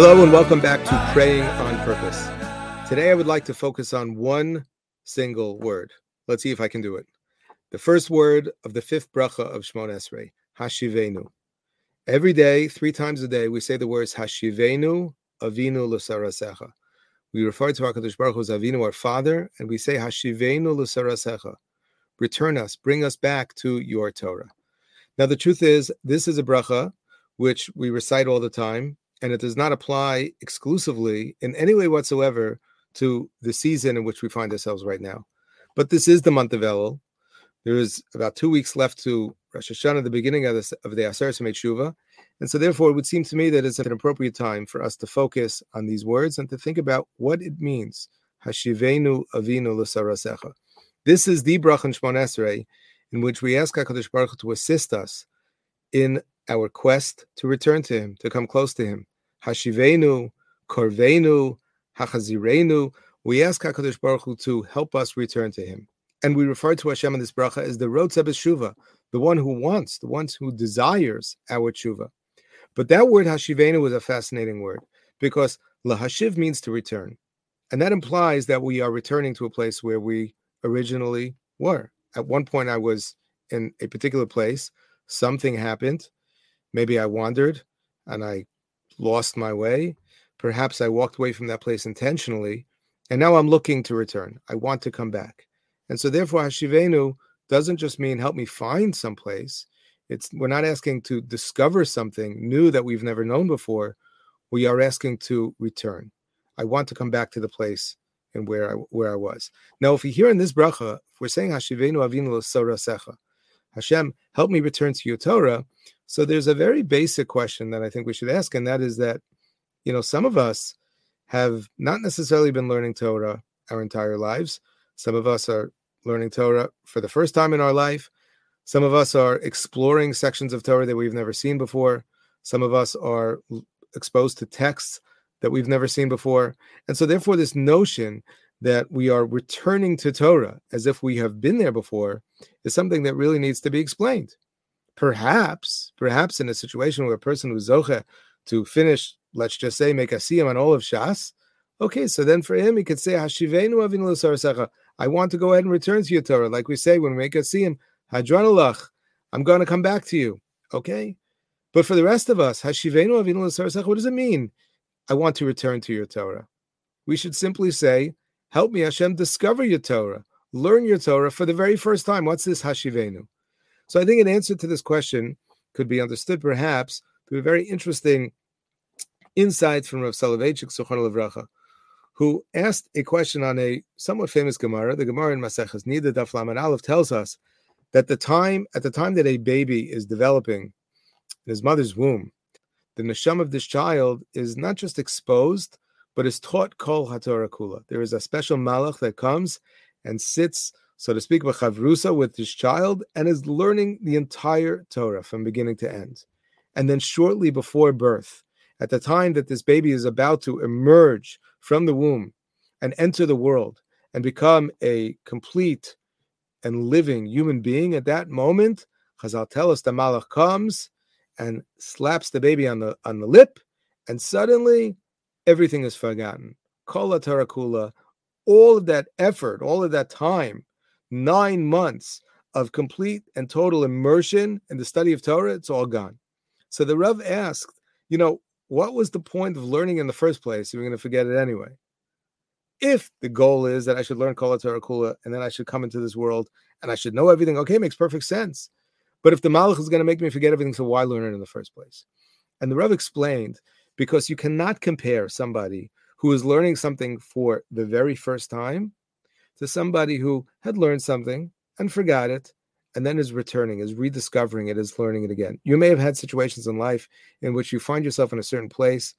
Hello and welcome back to Praying on Purpose. Today I would like to focus on one single word. Let's see if I can do it. The first word of the fifth bracha of Shmon Esrei, Hashivenu. Every day, three times a day, we say the words Hashivenu, Avinu Lusarasecha. We refer to HaKadosh Baruch Hu as Avinu, our Father, and we say Hashivenu Lusarasecha. Return us, bring us back to your Torah. Now, the truth is, this is a bracha which we recite all the time, and it does not apply exclusively in any way whatsoever to the season in which we find ourselves right now. But this is the month of Elul. There is about two weeks left to Rosh Hashanah, the beginning of, this, of the Aser Shuva. And so, therefore, it would seem to me that it's an appropriate time for us to focus on these words and to think about what it means. Hashivenu avinu l'sarasecha. This is the Brach and Shmon in which we ask HaKadosh Baruch Hu to assist us in our quest to return to Him, to come close to Him. Hashivenu, Korvenu, Hachazirenu. We ask HaKadosh Baruch Hu to help us return to Him. And we refer to Hashem in this bracha as the Rotzeh B'Shuva, the one who wants, the one who desires our tshuva. But that word Hashivenu is a fascinating word because Lahashiv means to return. And that implies that we are returning to a place where we originally were. At one point, I was in a particular place, something happened, Maybe I wandered and I lost my way. Perhaps I walked away from that place intentionally, and now I'm looking to return. I want to come back. And so, therefore, Hashivenu doesn't just mean help me find some place. It's we're not asking to discover something new that we've never known before. We are asking to return. I want to come back to the place and where I where I was. Now, if we hear in this bracha, if we're saying Hashivenu Avinu Secha, Hashem, help me return to your Torah. So there's a very basic question that I think we should ask, and that is that, you know, some of us have not necessarily been learning Torah our entire lives. Some of us are learning Torah for the first time in our life. Some of us are exploring sections of Torah that we've never seen before. Some of us are exposed to texts that we've never seen before. And so, therefore, this notion that we are returning to Torah as if we have been there before is something that really needs to be explained. Perhaps, perhaps in a situation where a person was zoche to finish, let's just say, make a siyam on all of Shas, okay, so then for him, he could say, Hashivenu avinu I want to go ahead and return to your Torah. Like we say when we make a siyam, Hadranalach, I'm going to come back to you. Okay? But for the rest of us, Hashivenu avinu what does it mean? I want to return to your Torah. We should simply say, Help me, Hashem, discover your Torah, learn your Torah for the very first time. What's this Hashivenu? So I think an answer to this question could be understood perhaps through a very interesting insight from Rav Soloveitchik, Sochon Levracha, who asked a question on a somewhat famous Gemara. The Gemara in Maseches Nida Daf Lamed Aleph tells us that the time at the time that a baby is developing in his mother's womb, the neshama of this child is not just exposed, but is taught kol haTorah kula. There is a special malach that comes and sits, so to speak, chavrusa with his child and is learning the entire Torah from beginning to end. And then shortly before birth, at the time that this baby is about to emerge from the womb and enter the world and become a complete and living human being, at that moment, Chazal tell us the malach comes and slaps the baby on the on the lip, and suddenly everything is forgotten. Kol Tarakula, all of that effort, all of that time, nine months of complete and total immersion in the study of Torah, it's all gone. So the Rav asked, you know, what was the point of learning in the first place? You're going to forget it anyway. If the goal is that I should learn Kol Kula and then I should come into this world and I should know everything, okay, makes perfect sense. But if the Malach is going to make me forget everything, so why learn it in the first place? And the Rav explained because you cannot compare somebody who is learning something for the very first time to somebody who had learned something and forgot it and then is returning, is rediscovering it, is learning it again. You may have had situations in life in which you find yourself in a certain place,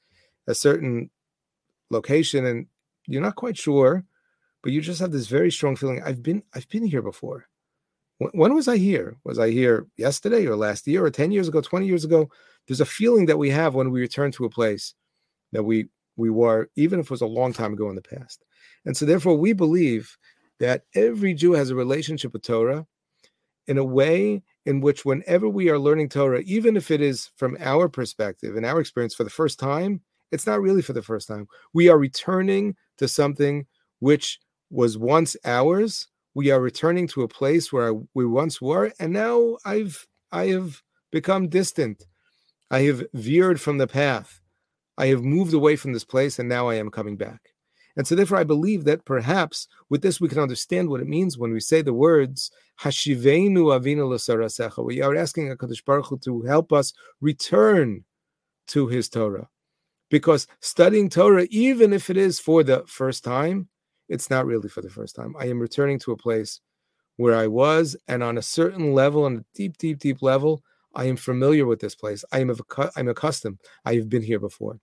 a certain location, and you're not quite sure, but you just have this very strong feeling. I've been, I've been here before. When, was I here? Was I here yesterday or last year or 10 years ago, 20 years ago? there's a feeling that we have when we return to a place that we we were, even if it was a long time ago in the past. And so therefore we believe that every Jew has a relationship with Torah in a way in which whenever we are learning Torah, even if it is from our perspective and our experience for the first time, it's not really for the first time. We are returning to something which was once ours. We are returning to a place where we once were, and now I've I have become distant. I have veered from the path. I have moved away from this place, and now I am coming back. And so, therefore, I believe that perhaps with this we can understand what it means when we say the words "Hashivenu Avinu L'Sarasecha." We are asking Hakadosh Baruch Hu to help us return to His Torah, because studying Torah, even if it is for the first time, it's not really for the first time. I am returning to a place where I was, and on a certain level, on a deep, deep, deep level, I am familiar with this place. I am I'm accustomed. I have been here before.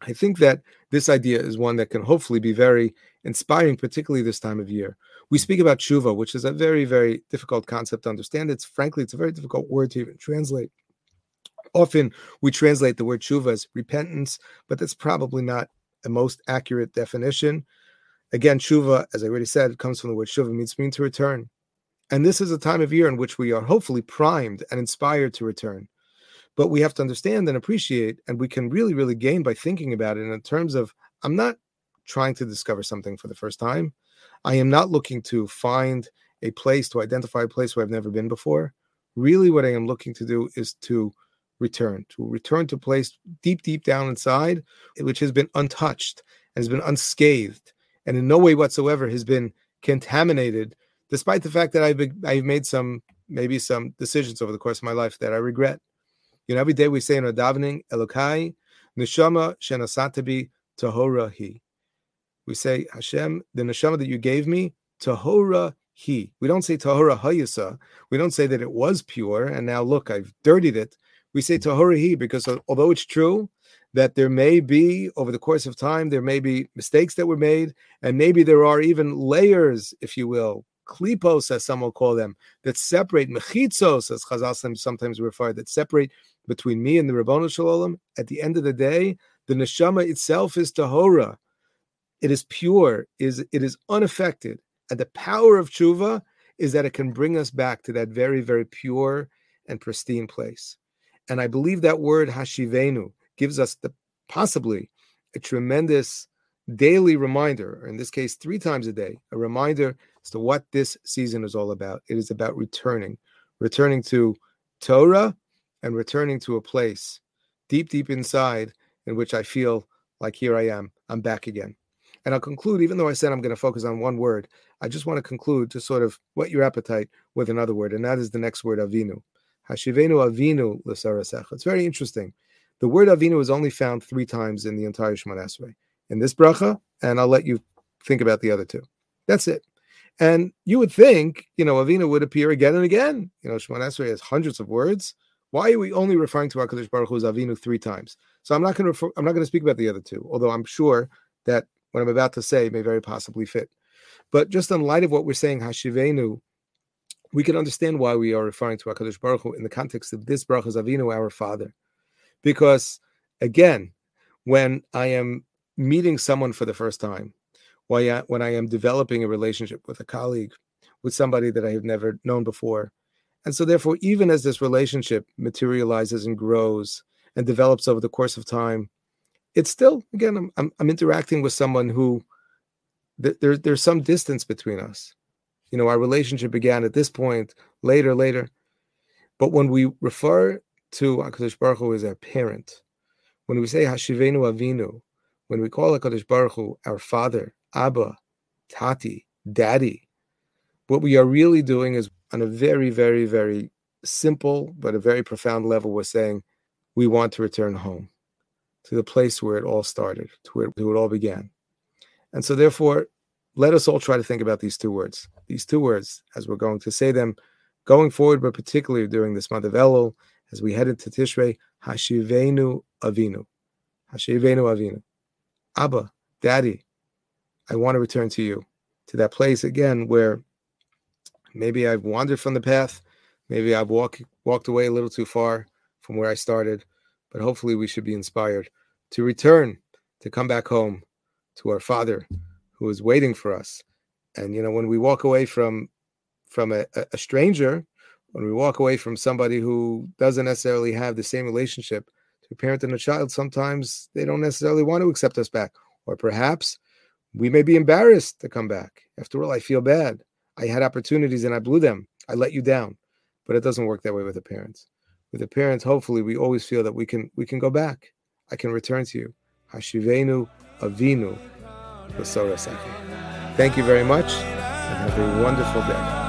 I think that this idea is one that can hopefully be very inspiring, particularly this time of year. We speak about tshuva, which is a very, very difficult concept to understand. It's frankly, it's a very difficult word to even translate. Often we translate the word tshuva as repentance, but that's probably not the most accurate definition. Again, tshuva, as I already said, comes from the word shuva, means mean to return. And this is a time of year in which we are hopefully primed and inspired to return. But we have to understand and appreciate, and we can really, really gain by thinking about it in terms of I'm not trying to discover something for the first time. I am not looking to find a place, to identify a place where I've never been before. Really, what I am looking to do is to return, to return to a place deep, deep down inside, which has been untouched and has been unscathed, and in no way whatsoever has been contaminated, despite the fact that I've been, I've made some maybe some decisions over the course of my life that I regret. You know, every day we say in our davening, Elokai, Neshama Shenasatabi Tahora Hi. We say, Hashem, the neshama that you gave me, Tahora Hi. We don't say Tahora Hayasa. We don't say that it was pure and now look, I've dirtied it. We say Tahora Hi because although it's true that there may be, over the course of time, there may be mistakes that were made, and maybe there are even layers, if you will, klipos, as some will call them, that separate mechitzos, as Chazal sometimes refer, that separate between me and the Ribbono Shel Olam. At the end of the day, the neshama itself is tahora. It is pure, is it is unaffected, and the power of tshuva is that it can bring us back to that very, very pure and pristine place. And I believe that word hashivenu gives us the possibly a tremendous daily reminder, or in this case, three times a day, a reminder as to what this season is all about. It is about returning, returning to Torah and returning to a place deep, deep inside in which I feel like here I am, I'm back again. And I'll conclude, even though I said I'm going to focus on one word, I just want to conclude to sort of whet your appetite with another word, and that is the next word, avinu. Hashivenu avinu l'sarasecha. It's very interesting. The word avinu is only found three times in the entire Shemon Esrei. In this bracha, and I'll let you think about the other two. That's it. And you would think, you know, avinu would appear again and again. You know, Shemon Esrei has hundreds of words. Why are we only referring to Hakadosh Baruch Hu as Avinu three times? So I'm not going to refer, I'm not going to speak about the other two, although I'm sure that what I'm about to say may very possibly fit. But just in light of what we're saying, Hashivenu, we can understand why we are referring to Hakadosh Baruch Hu in the context of this bracha Avinu, our Father, because again, when I am meeting someone for the first time, when I am developing a relationship with a colleague, with somebody that I have never known before, and so, therefore, even as this relationship materializes and grows and develops over the course of time, it's still, again, I'm, I'm, I'm interacting with someone who th- there, there's some distance between us. You know, our relationship began at this point, later, later. But when we refer to HaKadosh Baruch Hu as our parent, when we say Hashivenu Avinu, when we call HaKadosh Baruch Hu our father, Abba, Tati, Daddy, what we are really doing is on a very, very, very simple but a very profound level, we're saying we want to return home to the place where it all started, to where it all began. And so, therefore, let us all try to think about these two words. These two words, as we're going to say them going forward, but particularly during this month of Elul, as we head into Tishrei, Hashivenu Avinu. Hashivenu Avinu. Abba, Daddy, I want to return to you, to that place again where Maybe I've wandered from the path. Maybe I've walked walked away a little too far from where I started. But hopefully, we should be inspired to return, to come back home to our Father, who is waiting for us. And you know, when we walk away from from a, a stranger, when we walk away from somebody who doesn't necessarily have the same relationship, to we parent and a child, sometimes they don't necessarily want to accept us back. Or perhaps we may be embarrassed to come back. After all, I feel bad. I had opportunities and I blew them. I let you down. But it doesn't work that way with the parents. With the parents, hopefully, we always feel that we can we can go back. I can return to you. Hashivenu Avinu Thank you very much and have a wonderful day.